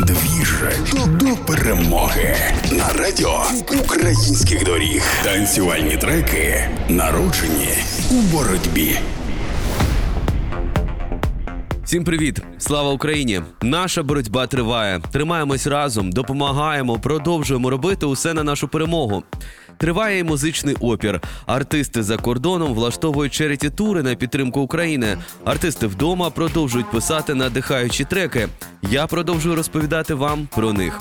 Двіж до перемоги на радіо українських доріг. Танцювальні треки народжені у боротьбі. Всім привіт! Слава Україні! Наша боротьба триває. Тримаємось разом, допомагаємо, продовжуємо робити усе на нашу перемогу. Триває музичний опір. Артисти за кордоном влаштовують череті тури на підтримку України. Артисти вдома продовжують писати надихаючі треки. Я продовжую розповідати вам про них.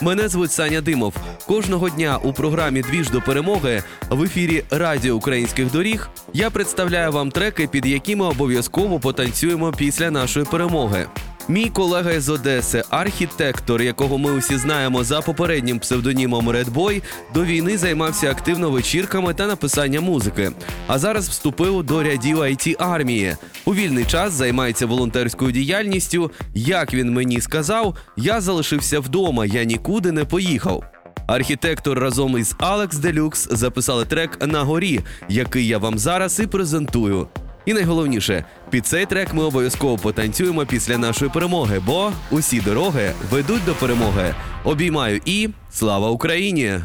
Мене звуть Саня Димов. Кожного дня у програмі Двіж до перемоги в ефірі Радіо Українських доріг я представляю вам треки, під якими обов'язково потанцюємо після нашої перемоги. Мій колега із Одеси, архітектор, якого ми усі знаємо за попереднім псевдонімом Boy, до війни займався активно вечірками та написанням музики. А зараз вступив до рядів it армії. У вільний час займається волонтерською діяльністю. Як він мені сказав, я залишився вдома, я нікуди не поїхав. Архітектор разом із Алекс Делюкс записали трек на горі, який я вам зараз і презентую. І найголовніше, під цей трек ми обов'язково потанцюємо після нашої перемоги, бо усі дороги ведуть до перемоги. Обіймаю і слава Україні!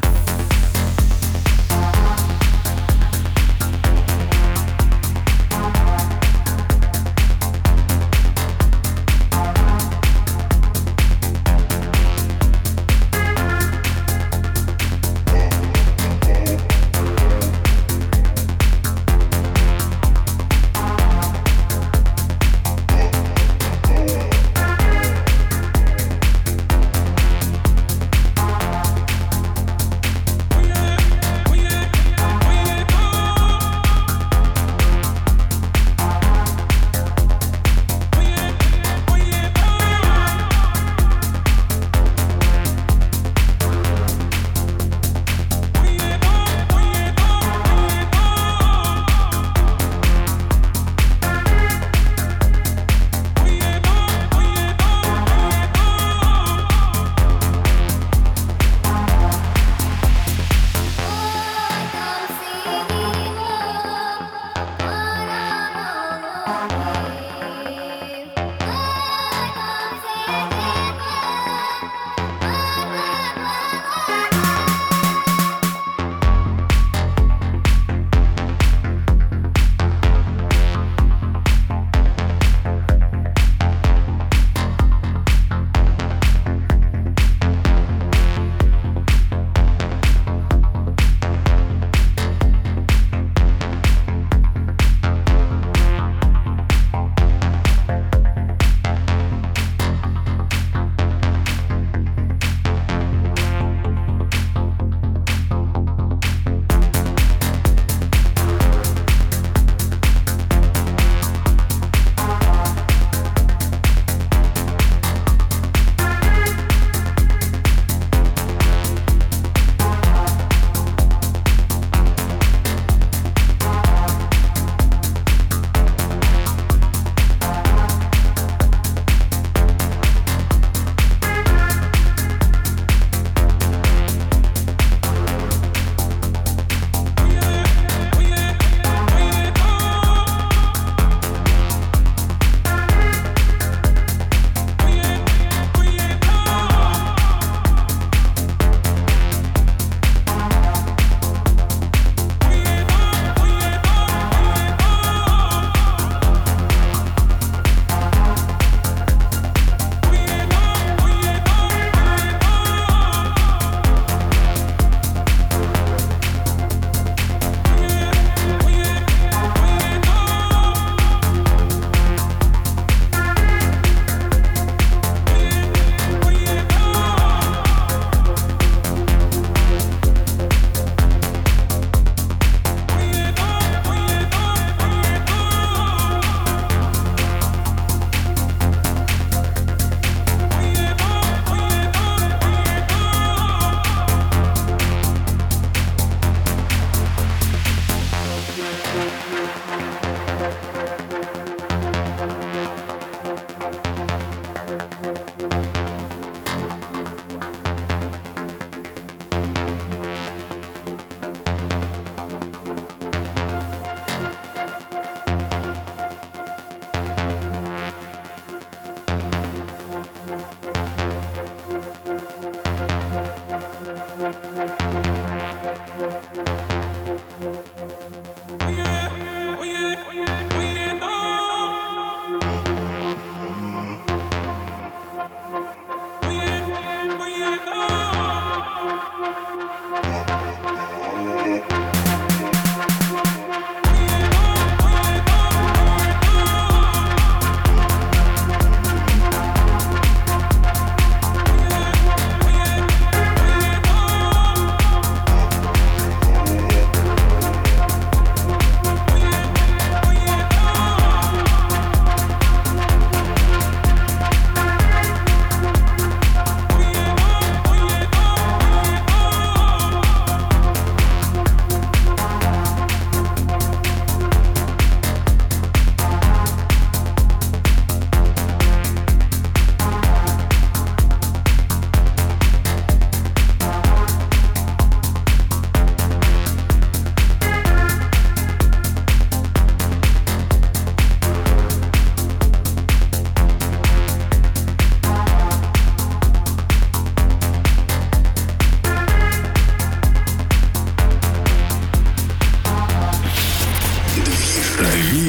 Oh, yeah.